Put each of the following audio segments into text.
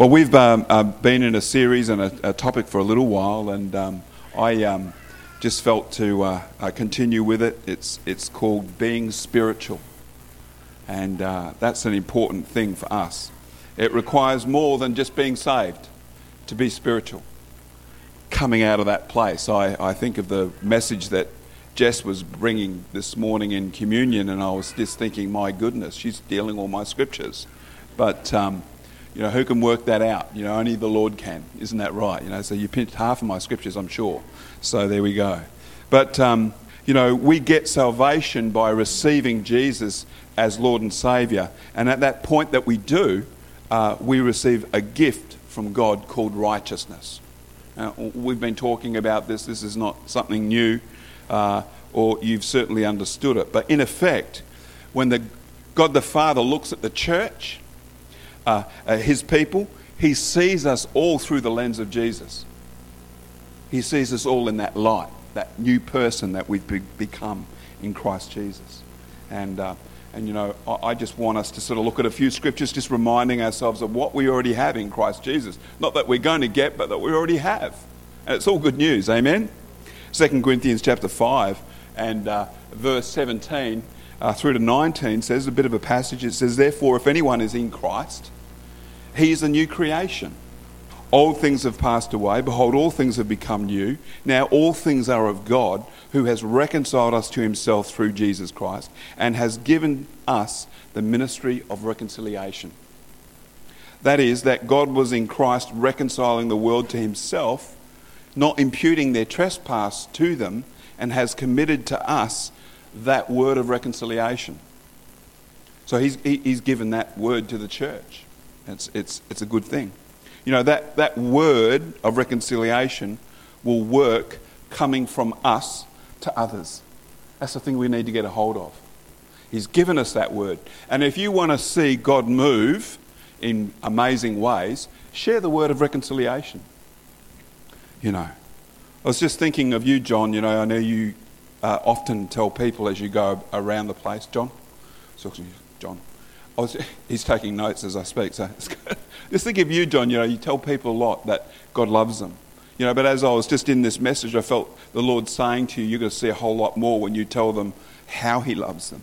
Well, we've um, uh, been in a series and a, a, topic for a little while, and um, I um, just felt to uh, uh, continue with it. It's, it's called Being Spiritual, and uh, that's an important thing for us. It requires more than just being saved to be spiritual. Coming out of that place, I, I think of the message that Jess was bringing this morning in communion, and I was just thinking, my goodness, she's stealing all my scriptures. But um, you know, who can work that out? You know, only the Lord can. Isn't that right? You know, so you pinched half of my scriptures, I'm sure. So there we go. But, um, you know, we get salvation by receiving Jesus as Lord and Saviour. And at that point that we do, uh, we receive a gift from God called righteousness. We've been talking about this. This is not something new, uh, or you've certainly understood it. But in effect, when the, God the Father looks at the church, uh, uh, his people, he sees us all through the lens of Jesus. He sees us all in that light, that new person that we've be- become in Christ Jesus. And, uh, and you know, I, I just want us to sort of look at a few scriptures, just reminding ourselves of what we already have in Christ Jesus. Not that we're going to get, but that we already have. And it's all good news. Amen? 2 Corinthians chapter 5 and uh, verse 17 uh, through to 19 says a bit of a passage. It says, Therefore, if anyone is in Christ, he is a new creation. Old things have passed away. Behold, all things have become new. Now all things are of God, who has reconciled us to himself through Jesus Christ and has given us the ministry of reconciliation. That is, that God was in Christ reconciling the world to himself, not imputing their trespass to them, and has committed to us that word of reconciliation. So he's, he's given that word to the church. It's, it's, it's a good thing. You know, that, that word of reconciliation will work coming from us to others. That's the thing we need to get a hold of. He's given us that word. And if you want to see God move in amazing ways, share the word of reconciliation. You know, I was just thinking of you, John. You know, I know you uh, often tell people as you go around the place, John. John. Was, he's taking notes as I speak. So just think of you, John. You know, you tell people a lot that God loves them. You know, but as I was just in this message, I felt the Lord saying to you, you're going to see a whole lot more when you tell them how He loves them.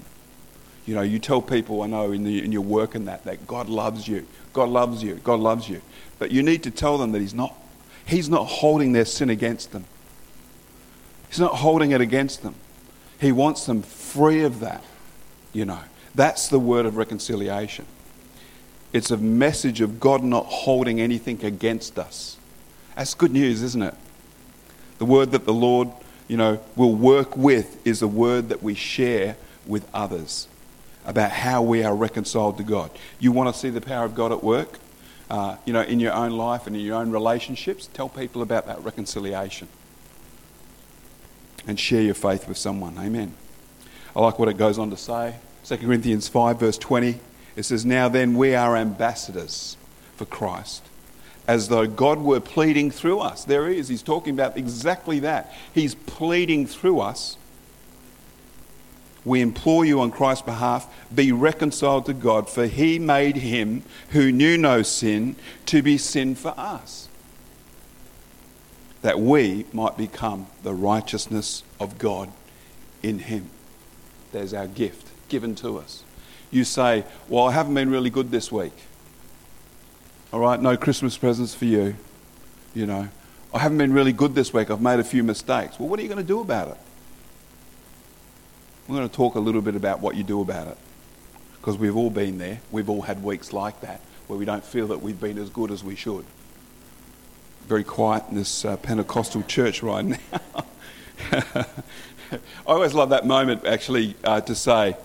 You know, you tell people, I know, in, the, in your work and that, that God loves you. God loves you. God loves you. But you need to tell them that He's not, He's not holding their sin against them. He's not holding it against them. He wants them free of that, you know. That's the word of reconciliation. It's a message of God not holding anything against us. That's good news, isn't it? The word that the Lord, you know, will work with is a word that we share with others about how we are reconciled to God. You want to see the power of God at work? Uh, you know, in your own life and in your own relationships, tell people about that reconciliation and share your faith with someone. Amen. I like what it goes on to say. 2 Corinthians 5, verse 20. It says, Now then, we are ambassadors for Christ, as though God were pleading through us. There he is. He's talking about exactly that. He's pleading through us. We implore you on Christ's behalf, be reconciled to God, for he made him who knew no sin to be sin for us that we might become the righteousness of God in Him. There's our gift given to us. You say, Well, I haven't been really good this week. All right, no Christmas presents for you. You know, I haven't been really good this week. I've made a few mistakes. Well, what are you going to do about it? We're going to talk a little bit about what you do about it. Because we've all been there. We've all had weeks like that where we don't feel that we've been as good as we should very quiet in this uh, Pentecostal church right now. I always love that moment, actually, uh, to say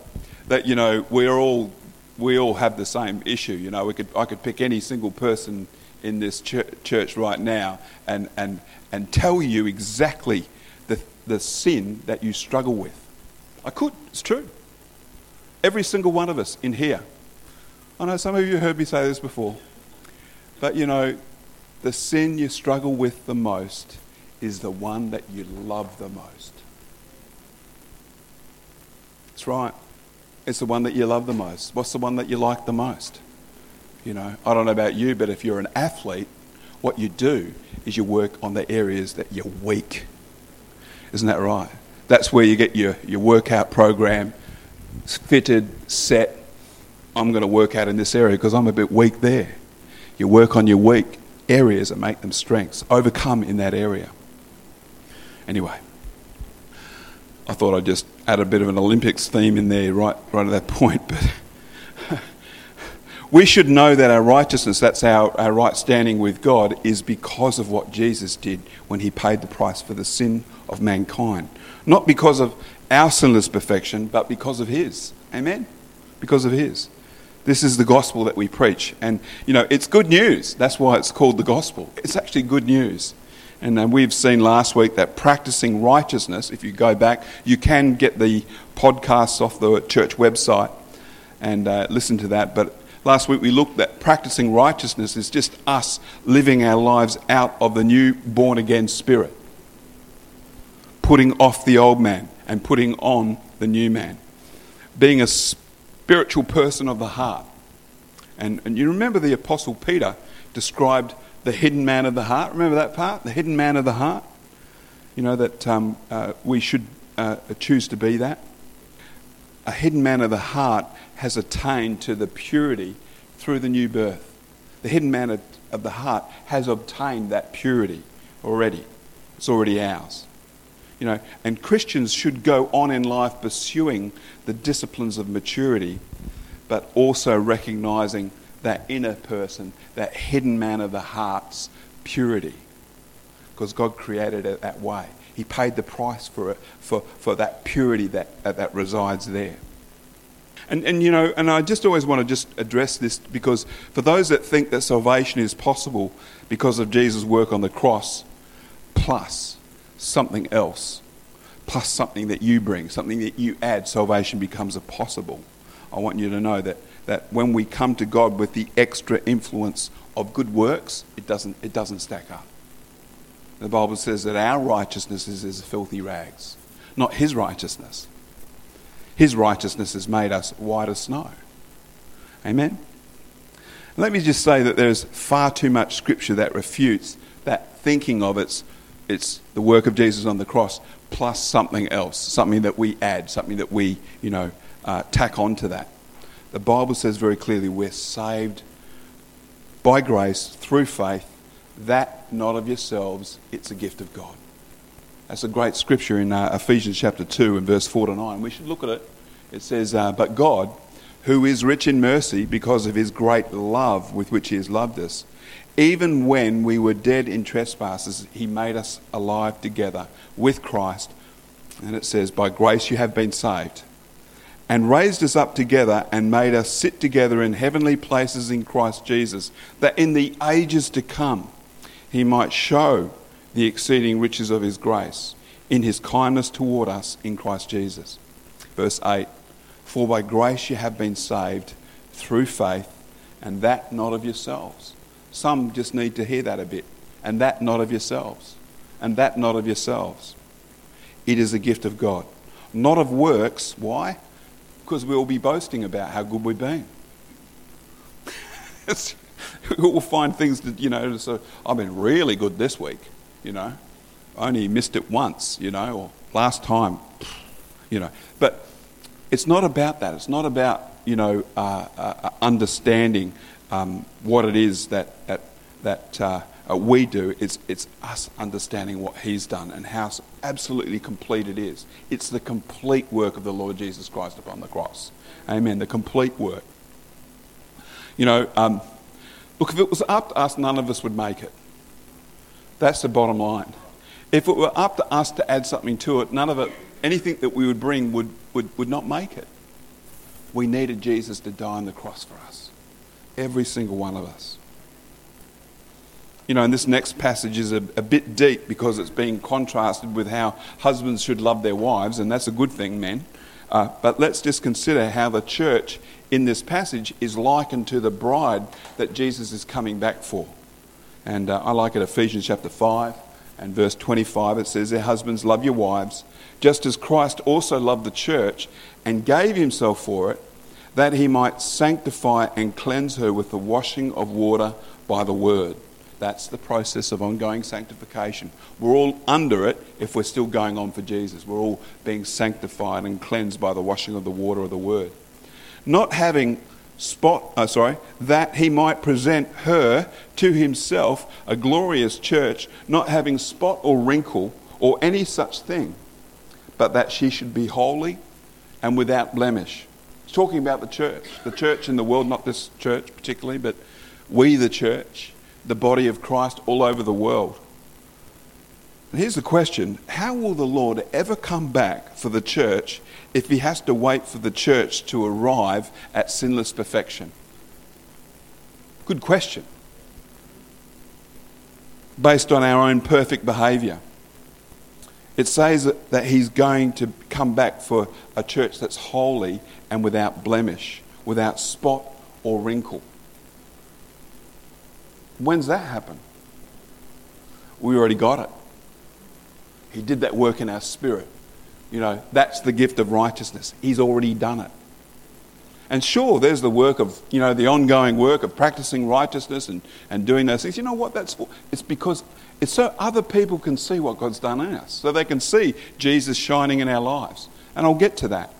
that you know we're all we all have the same issue. You know, we could I could pick any single person in this ch- church right now and and and tell you exactly the the sin that you struggle with. I could. It's true. Every single one of us in here. I know some of you heard me say this before, but you know the sin you struggle with the most is the one that you love the most. That's right. It's the one that you love the most. What's the one that you like the most? You know, I don't know about you, but if you're an athlete, what you do is you work on the areas that you're weak. Isn't that right? That's where you get your, your workout program fitted, set. I'm going to work out in this area because I'm a bit weak there. You work on your weak areas and make them strengths. Overcome in that area. Anyway, I thought I'd just add a bit of an Olympics theme in there right, right at that point, but we should know that our righteousness, that's our, our right standing with God, is because of what Jesus did when he paid the price for the sin of mankind. Not because of our sinless perfection, but because of his. Amen? Because of his. This is the gospel that we preach. And, you know, it's good news. That's why it's called the gospel. It's actually good news. And we've seen last week that practicing righteousness, if you go back, you can get the podcasts off the church website and uh, listen to that. But last week we looked at practicing righteousness is just us living our lives out of the new born again spirit, putting off the old man and putting on the new man, being a spiritual person of the heart. And, and you remember the Apostle Peter described the hidden man of the heart. Remember that part? The hidden man of the heart? You know, that um, uh, we should uh, choose to be that. A hidden man of the heart has attained to the purity through the new birth. The hidden man of, of the heart has obtained that purity already. It's already ours. You know, and Christians should go on in life pursuing the disciplines of maturity, but also recognizing that inner person, that hidden man of the heart's purity. Because God created it that way. He paid the price for it, for, for that purity that, uh, that resides there. And, and, you know, and I just always want to just address this because for those that think that salvation is possible because of Jesus' work on the cross, plus something else, plus something that you bring, something that you add, salvation becomes a possible. I want you to know that, that when we come to God with the extra influence of good works, it doesn't, it doesn't stack up. The Bible says that our righteousness is as filthy rags, not His righteousness. His righteousness has made us white as snow. Amen? Let me just say that there's far too much scripture that refutes that thinking of it's it's the work of Jesus on the cross plus something else, something that we add, something that we, you know, uh, tack onto that. The Bible says very clearly we're saved by grace through faith, that not of yourselves, it's a gift of God. That's a great scripture in uh, Ephesians chapter 2 and verse 4 to 9. We should look at it. It says, uh, But God, who is rich in mercy because of his great love with which he has loved us, even when we were dead in trespasses, he made us alive together with Christ. And it says, By grace you have been saved. And raised us up together and made us sit together in heavenly places in Christ Jesus, that in the ages to come he might show the exceeding riches of his grace in his kindness toward us in Christ Jesus. Verse 8 For by grace you have been saved through faith, and that not of yourselves. Some just need to hear that a bit. And that not of yourselves. And that not of yourselves. It is a gift of God. Not of works. Why? Because we'll be boasting about how good we've been. we'll find things that, you know, so I've been really good this week, you know. Only missed it once, you know, or last time, you know. But it's not about that. It's not about, you know, uh, uh, understanding um, what it is that, that, that uh, uh, we do. It's, it's us understanding what He's done and how absolutely complete it is. It's the complete work of the Lord Jesus Christ upon the cross. Amen. The complete work. You know, um, look, if it was up to us, none of us would make it. That's the bottom line. If it were up to us to add something to it, none of it, anything that we would bring would, would, would not make it. We needed Jesus to die on the cross for us. Every single one of us. You know, and this next passage is a, a, bit deep because it's being contrasted with how husbands should love their wives, and that's a good thing, men. Uh, but let's just consider how the church in this passage is likened to the bride that Jesus is coming back for. And uh, I like it, Ephesians chapter 5 and verse 25. It says, Their husbands, love your wives, just as Christ also loved the church and gave himself for it that he might sanctify and cleanse her with the washing of water by the word. That's the process of ongoing sanctification. We're all under it if we're still going on for Jesus. We're all being sanctified and cleansed by the washing of the water of the word. Not having spot, uh, sorry, that he might present her to himself a glorious church, not having spot or wrinkle or any such thing, but that she should be holy and without blemish. He's talking about the church, the church in the world, not this church particularly, but we, the church, the body of Christ all over the world. And here's the question How will the Lord ever come back for the church if he has to wait for the church to arrive at sinless perfection? Good question. Based on our own perfect behaviour. It says that he's going to come back for a church that's holy and without blemish, without spot or wrinkle. When's that happen? We already got it. He did that work in our spirit. You know, that's the gift of righteousness. He's already done it. And sure, there's the work of, you know, the ongoing work of practicing righteousness and, and doing those things. You know what that's for? It's because it's so other people can see what God's done in us, so they can see Jesus shining in our lives. And I'll get to that.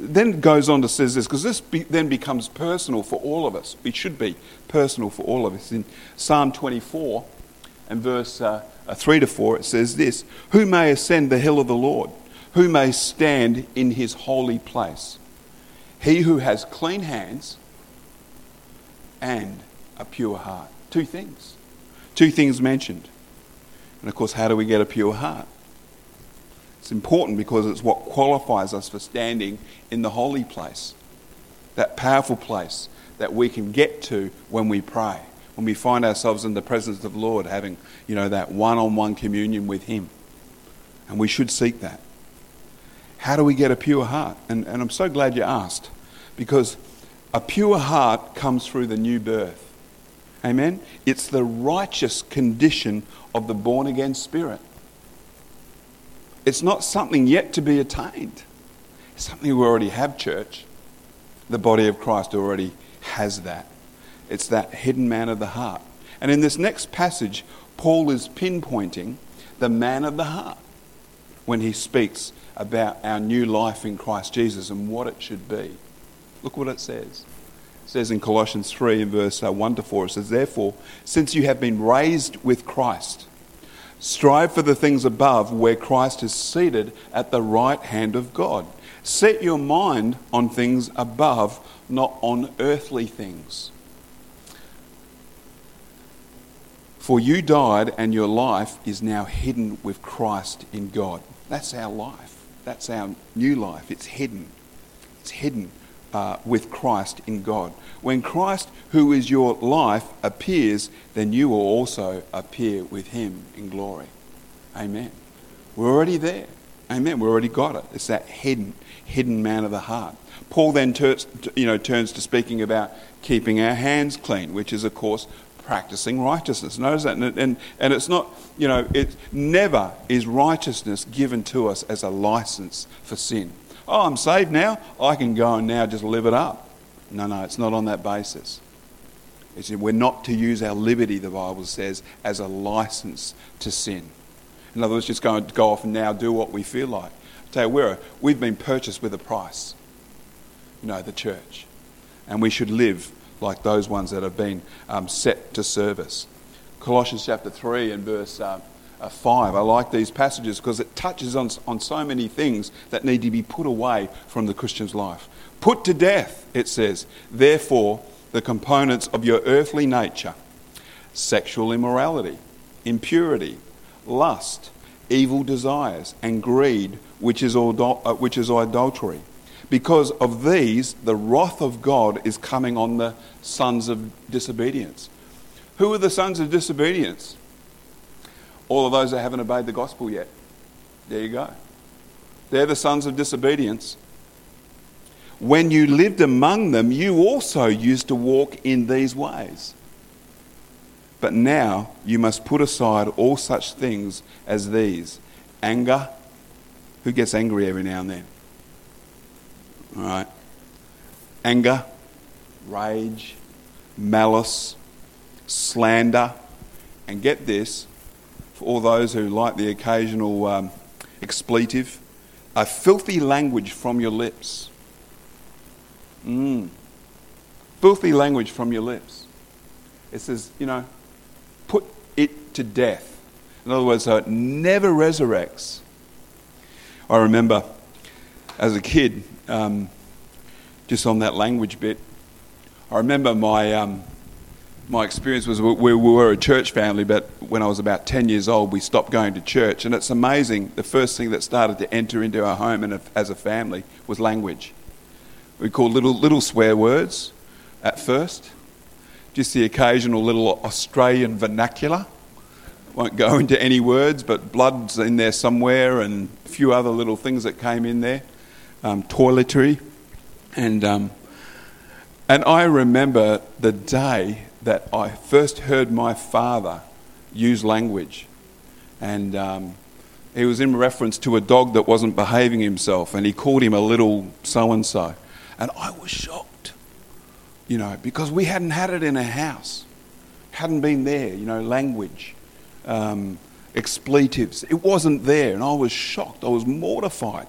Then goes on to says this, because this be, then becomes personal for all of us. It should be personal for all of us. In Psalm 24 and verse uh, uh, 3 to 4, it says this Who may ascend the hill of the Lord? Who may stand in his holy place? He who has clean hands and a pure heart. Two things. Two things mentioned. And of course, how do we get a pure heart? It's important because it's what qualifies us for standing in the holy place, that powerful place that we can get to when we pray, when we find ourselves in the presence of the Lord, having you know that one-on-one communion with Him, and we should seek that. How do we get a pure heart? And, and I'm so glad you asked, because a pure heart comes through the new birth. Amen? It's the righteous condition of the born again spirit. It's not something yet to be attained. It's something we already have, church. The body of Christ already has that. It's that hidden man of the heart. And in this next passage, Paul is pinpointing the man of the heart when he speaks about our new life in Christ Jesus and what it should be. Look what it says. It says in Colossians 3, verse uh, 1 to 4, it says, Therefore, since you have been raised with Christ, Strive for the things above where Christ is seated at the right hand of God. Set your mind on things above, not on earthly things. For you died, and your life is now hidden with Christ in God. That's our life. That's our new life. It's hidden. It's hidden uh, with Christ in God. When Christ, who is your life, appears, then you will also appear with him in glory. Amen. We're already there. Amen. We've already got it. It's that hidden, hidden man of the heart. Paul then turns, you know, turns to speaking about keeping our hands clean, which is, of course, practicing righteousness. Notice that. And, and, and it's not, you know, it never is righteousness given to us as a license for sin. Oh, I'm saved now. I can go and now just live it up. No, no, it's not on that basis. It's, we're not to use our liberty, the Bible says, as a license to sin. In other words, just go, go off and now do what we feel like. I tell you, we're, we've been purchased with a price. You know, the church. And we should live like those ones that have been um, set to service. Colossians chapter 3 and verse uh, 5. I like these passages because it touches on, on so many things that need to be put away from the Christian's life. Put to death, it says, therefore, the components of your earthly nature sexual immorality, impurity, lust, evil desires, and greed, which is, uh, which is idolatry. Because of these, the wrath of God is coming on the sons of disobedience. Who are the sons of disobedience? All of those that haven't obeyed the gospel yet. There you go. They're the sons of disobedience. When you lived among them, you also used to walk in these ways. But now you must put aside all such things as these anger. Who gets angry every now and then? All right. anger, rage, malice, slander, and get this, for all those who like the occasional um, expletive, a filthy language from your lips. Mm. Filthy language from your lips. It says, you know, put it to death. In other words, so it never resurrects. I remember as a kid, um, just on that language bit, I remember my, um, my experience was we, we were a church family, but when I was about 10 years old, we stopped going to church. And it's amazing, the first thing that started to enter into our home and as a family was language. We called little, little swear words at first, just the occasional little Australian vernacular won't go into any words, but blood's in there somewhere, and a few other little things that came in there, um, toiletry, and um, and I remember the day that I first heard my father use language, and um, he was in reference to a dog that wasn't behaving himself, and he called him a little so and so, and I was shocked, you know, because we hadn't had it in our house, hadn't been there, you know, language um, expletives. It wasn't there, and I was shocked. I was mortified.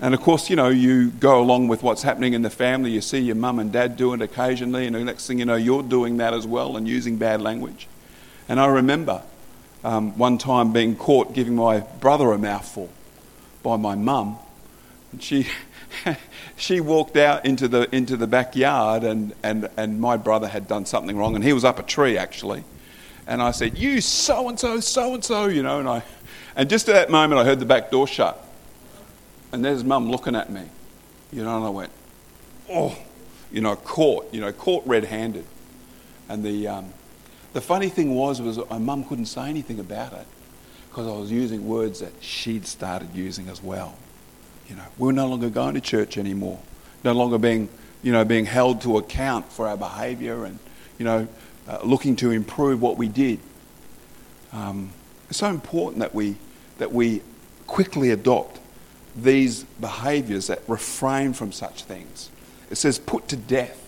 And of course, you know, you go along with what's happening in the family. You see your mum and dad do it occasionally, and the next thing you know, you're doing that as well and using bad language. And I remember um, one time being caught giving my brother a mouthful by my mum. And she, she walked out into the, into the backyard, and, and, and my brother had done something wrong, and he was up a tree actually and I said, You so and so, so and so, you know. And, I, and just at that moment, I heard the back door shut. And there's mum looking at me, you know, and I went, Oh, you know, caught, you know, caught red handed. And the, um, the funny thing was, was my mum couldn't say anything about it because I was using words that she'd started using as well. You know, we we're no longer going to church anymore, no longer being, you know, being held to account for our behaviour and, you know, uh, looking to improve what we did. Um, it's so important that we, that we quickly adopt these behaviours that refrain from such things. It says put to death.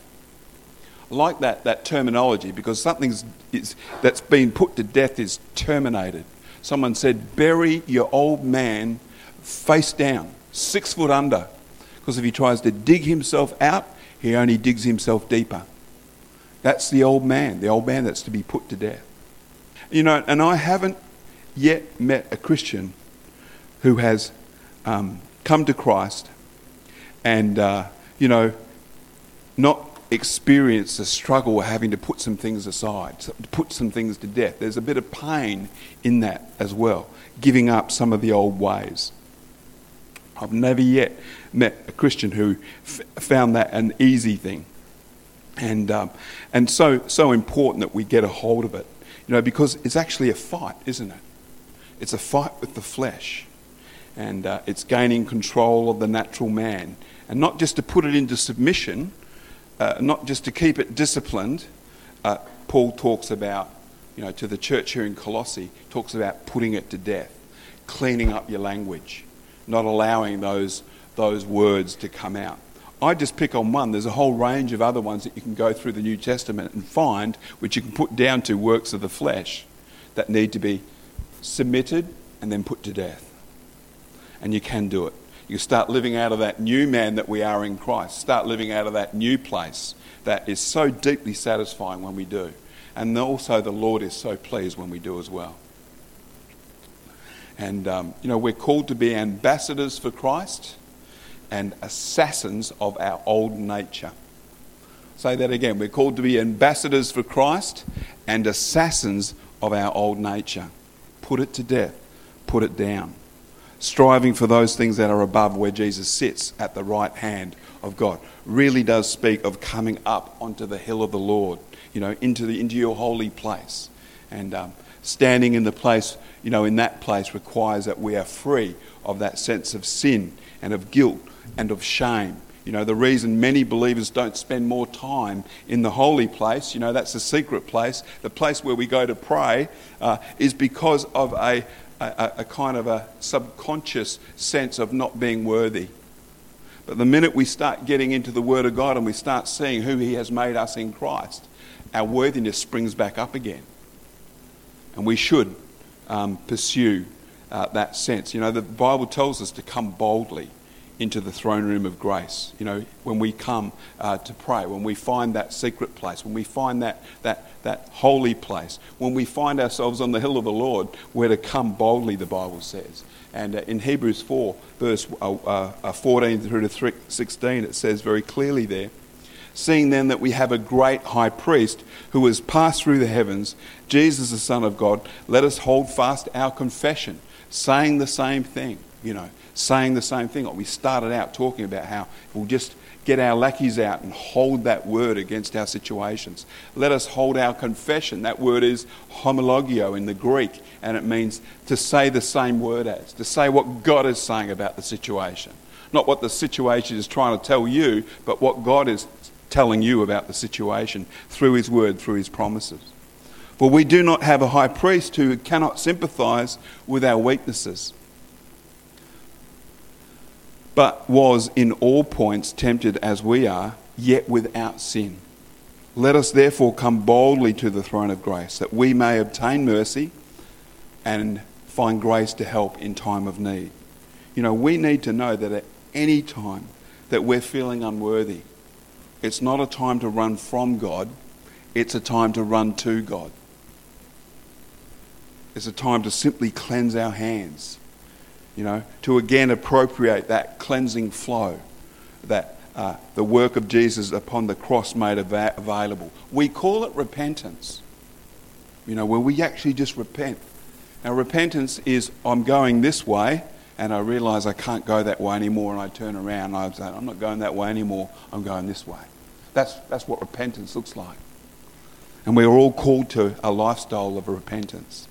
I like that, that terminology because something that's been put to death is terminated. Someone said, bury your old man face down, six foot under, because if he tries to dig himself out, he only digs himself deeper. That's the old man, the old man that's to be put to death. You know, and I haven't yet met a Christian who has um, come to Christ and, uh, you know, not experience the struggle of having to put some things aside, to put some things to death. There's a bit of pain in that as well, giving up some of the old ways. I've never yet met a Christian who f- found that an easy thing. And, um, and so, so important that we get a hold of it, you know, because it's actually a fight, isn't it? It's a fight with the flesh. And uh, it's gaining control of the natural man. And not just to put it into submission, uh, not just to keep it disciplined. Uh, Paul talks about, you know, to the church here in Colossae, talks about putting it to death, cleaning up your language, not allowing those, those words to come out. I just pick on one. There's a whole range of other ones that you can go through the New Testament and find, which you can put down to works of the flesh that need to be submitted and then put to death. And you can do it. You start living out of that new man that we are in Christ. Start living out of that new place that is so deeply satisfying when we do. And also, the Lord is so pleased when we do as well. And, um, you know, we're called to be ambassadors for Christ and assassins of our old nature. Say that again. We're called to be ambassadors for Christ and assassins of our old nature. Put it to death, put it down. Striving for those things that are above where Jesus sits at the right hand of God really does speak of coming up onto the hill of the Lord, you know, into, the, into your holy place. And um, standing in the place, you know, in that place requires that we are free of that sense of sin and of guilt and of shame. You know, the reason many believers don't spend more time in the holy place, you know, that's the secret place, the place where we go to pray, uh, is because of a, a, a kind of a subconscious sense of not being worthy. But the minute we start getting into the Word of God and we start seeing who He has made us in Christ, our worthiness springs back up again. And we should um, pursue uh, that sense. You know, the Bible tells us to come boldly into the throne room of grace. You know, when we come uh, to pray, when we find that secret place, when we find that, that, that holy place, when we find ourselves on the hill of the Lord, we're to come boldly, the Bible says. And uh, in Hebrews 4, verse uh, uh 14 through to 16, it says very clearly there Seeing then that we have a great high priest who has passed through the heavens, Jesus the Son of God, let us hold fast our confession, saying the same thing, you know, saying the same thing. We started out talking about how we'll just get our lackeys out and hold that word against our situations. Let us hold our confession. That word is homologio in the Greek, and it means to say the same word as, to say what God is saying about the situation. Not what the situation is trying to tell you, but what God is telling you about the situation through his word, through his promises. For we do not have a high priest who cannot sympathize with our weaknesses, but was in all points tempted as we are, yet without sin. Let us therefore come boldly to the throne of grace, that we may obtain mercy and find grace to help in time of need. You know, we need to know that at any time that we're feeling unworthy, it's not a time to run from God, it's a time to run to God. It's a time to simply cleanse our hands, you know, to again appropriate that cleansing flow that uh, the work of Jesus upon the cross made av- available. We call it repentance, you know, where we actually just repent. Now, repentance is I'm going this way and I realize I can't go that way anymore, and I turn around and I say, I'm not going that way anymore, I'm going this way. That's, that's what repentance looks like. And we're all called to a lifestyle of repentance.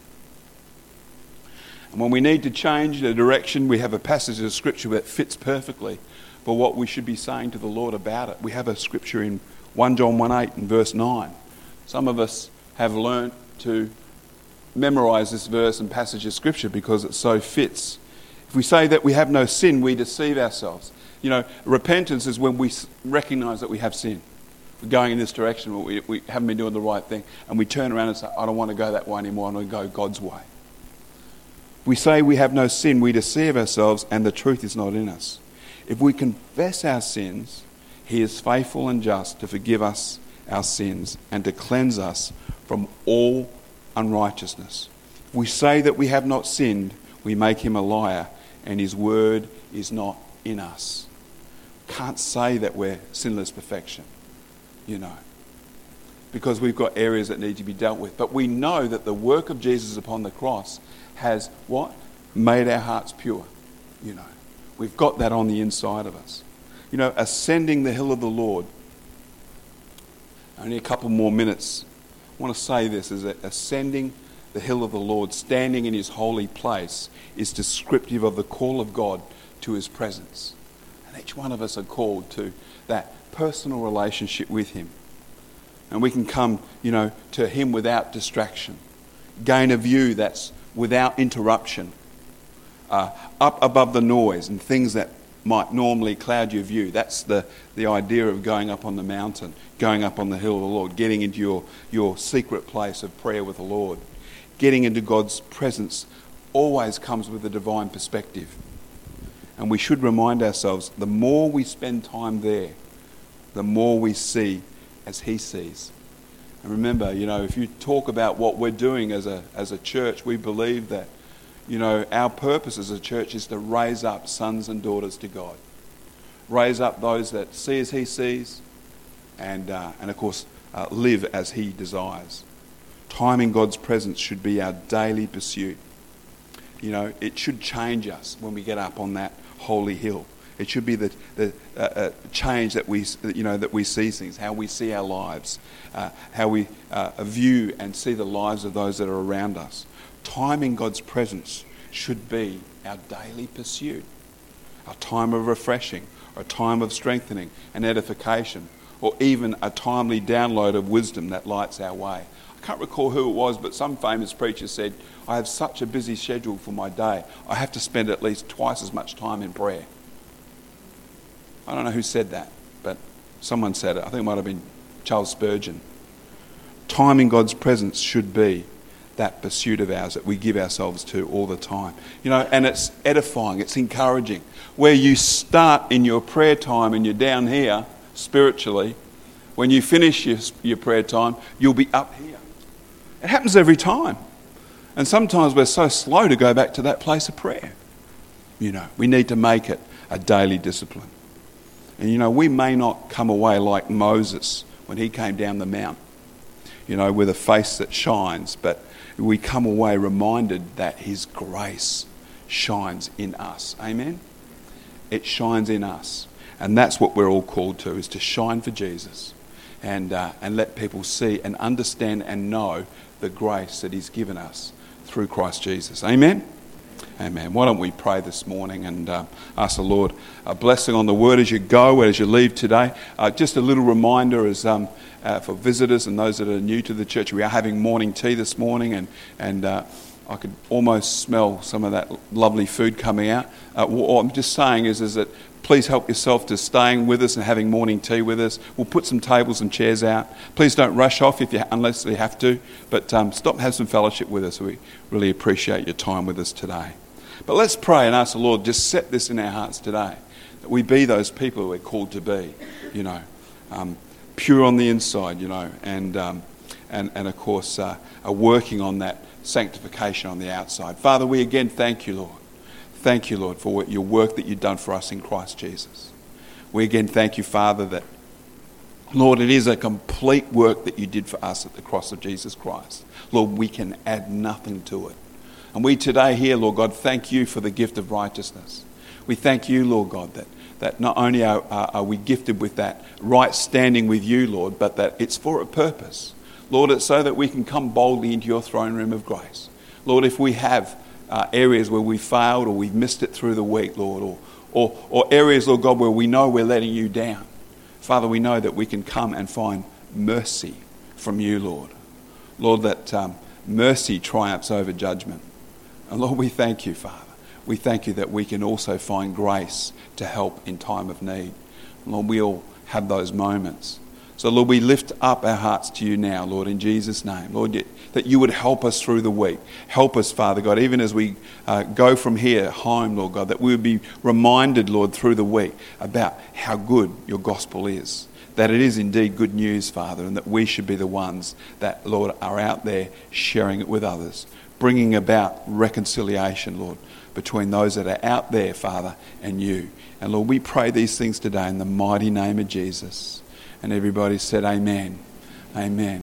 And when we need to change the direction, we have a passage of scripture that fits perfectly for what we should be saying to the Lord about it. We have a scripture in 1 John 1 8 and verse 9. Some of us have learnt to memorize this verse and passage of scripture because it so fits if we say that we have no sin, we deceive ourselves. You know, repentance is when we recognize that we have sin. We're going in this direction, we, we haven't been doing the right thing. And we turn around and say, I don't want to go that way anymore. I want to go God's way. We say we have no sin, we deceive ourselves, and the truth is not in us. If we confess our sins, He is faithful and just to forgive us our sins and to cleanse us from all unrighteousness. If we say that we have not sinned, we make Him a liar and His word is not in us. Can't say that we're sinless perfection, you know, because we've got areas that need to be dealt with. But we know that the work of Jesus upon the cross has what? Made our hearts pure, you know. We've got that on the inside of us. You know, ascending the hill of the Lord. Only a couple more minutes. I want to say this is that ascending the hill of the Lord, standing in his holy place, is descriptive of the call of God to his presence. And each one of us are called to that personal relationship with him. And we can come, you know, to him without distraction, gain a view that's without interruption, uh, up above the noise and things that might normally cloud your view. That's the, the idea of going up on the mountain, going up on the hill of the Lord, getting into your, your secret place of prayer with the Lord getting into God's presence always comes with a divine perspective. And we should remind ourselves the more we spend time there, the more we see as He sees. And remember, you know, if you talk about what we're doing as a, as a church, we believe that, you know, our purpose as a church is to raise up sons and daughters to God. Raise up those that see as He sees, and, uh, and of course, uh, live as He desires. Time in God's presence should be our daily pursuit. You know, it should change us when we get up on that holy hill. It should be the, the uh, uh, change that we, you know, that we see things, how we see our lives, uh, how we uh, view and see the lives of those that are around us. Time in God's presence should be our daily pursuit, a time of refreshing, a time of strengthening and edification, or even a timely download of wisdom that lights our way. I can't recall who it was, but some famous preacher said, I have such a busy schedule for my day, I have to spend at least twice as much time in prayer. I don't know who said that, but someone said it. I think it might have been Charles Spurgeon. Time in God's presence should be that pursuit of ours that we give ourselves to all the time. You know, and it's edifying, it's encouraging. Where you start in your prayer time and you're down here spiritually, when you finish your, your prayer time, you'll be up here. It happens every time. And sometimes we're so slow to go back to that place of prayer. You know, we need to make it a daily discipline. And you know, we may not come away like Moses when he came down the mount, you know, with a face that shines, but we come away reminded that his grace shines in us. Amen? It shines in us. And that's what we're all called to, is to shine for Jesus and, uh, and let people see and understand and know the grace that he's given us through Christ Jesus. Amen? Amen. Why don't we pray this morning and uh, ask the Lord a blessing on the word as you go, as you leave today. Uh, just a little reminder as um, uh, for visitors and those that are new to the church, we are having morning tea this morning, and and uh, I could almost smell some of that lovely food coming out. Uh, what I'm just saying is, is that please help yourself to staying with us and having morning tea with us. We'll put some tables and chairs out. Please don't rush off if you, unless you have to, but um, stop and have some fellowship with us. We really appreciate your time with us today. But let's pray and ask the Lord, just set this in our hearts today, that we be those people we're called to be, you know, um, pure on the inside, you know, and, um, and, and of course, uh, are working on that sanctification on the outside. Father, we again thank you, Lord. Thank you, Lord, for what, your work that you've done for us in Christ Jesus. We again thank you, Father, that, Lord, it is a complete work that you did for us at the cross of Jesus Christ. Lord, we can add nothing to it. And we today here, Lord God, thank you for the gift of righteousness. We thank you, Lord God, that, that not only are, are, we gifted with that right standing with you, Lord, but that it's for a purpose. Lord, it's so that we can come boldly into your throne room of grace. Lord, if we have uh, areas where we've failed or we've missed it through the week, Lord, or, or, or areas, Lord God, where we know we're letting you down, Father, we know that we can come and find mercy from you, Lord. Lord, that um, mercy triumphs over judgment. And Lord, we thank you, Father. We thank you that we can also find grace to help in time of need. Lord, we all have those moments. So, Lord, we lift up our hearts to you now, Lord, in Jesus' name. Lord, that you would help us through the week. Help us, Father God, even as we uh, go from here home, Lord God, that we would be reminded, Lord, through the week about how good your gospel is. That it is indeed good news, Father, and that we should be the ones that, Lord, are out there sharing it with others bringing about reconciliation, Lord, between those that are out there, Father, and you. And Lord, we pray these things today in the mighty name of Jesus. And everybody said, Amen. Amen.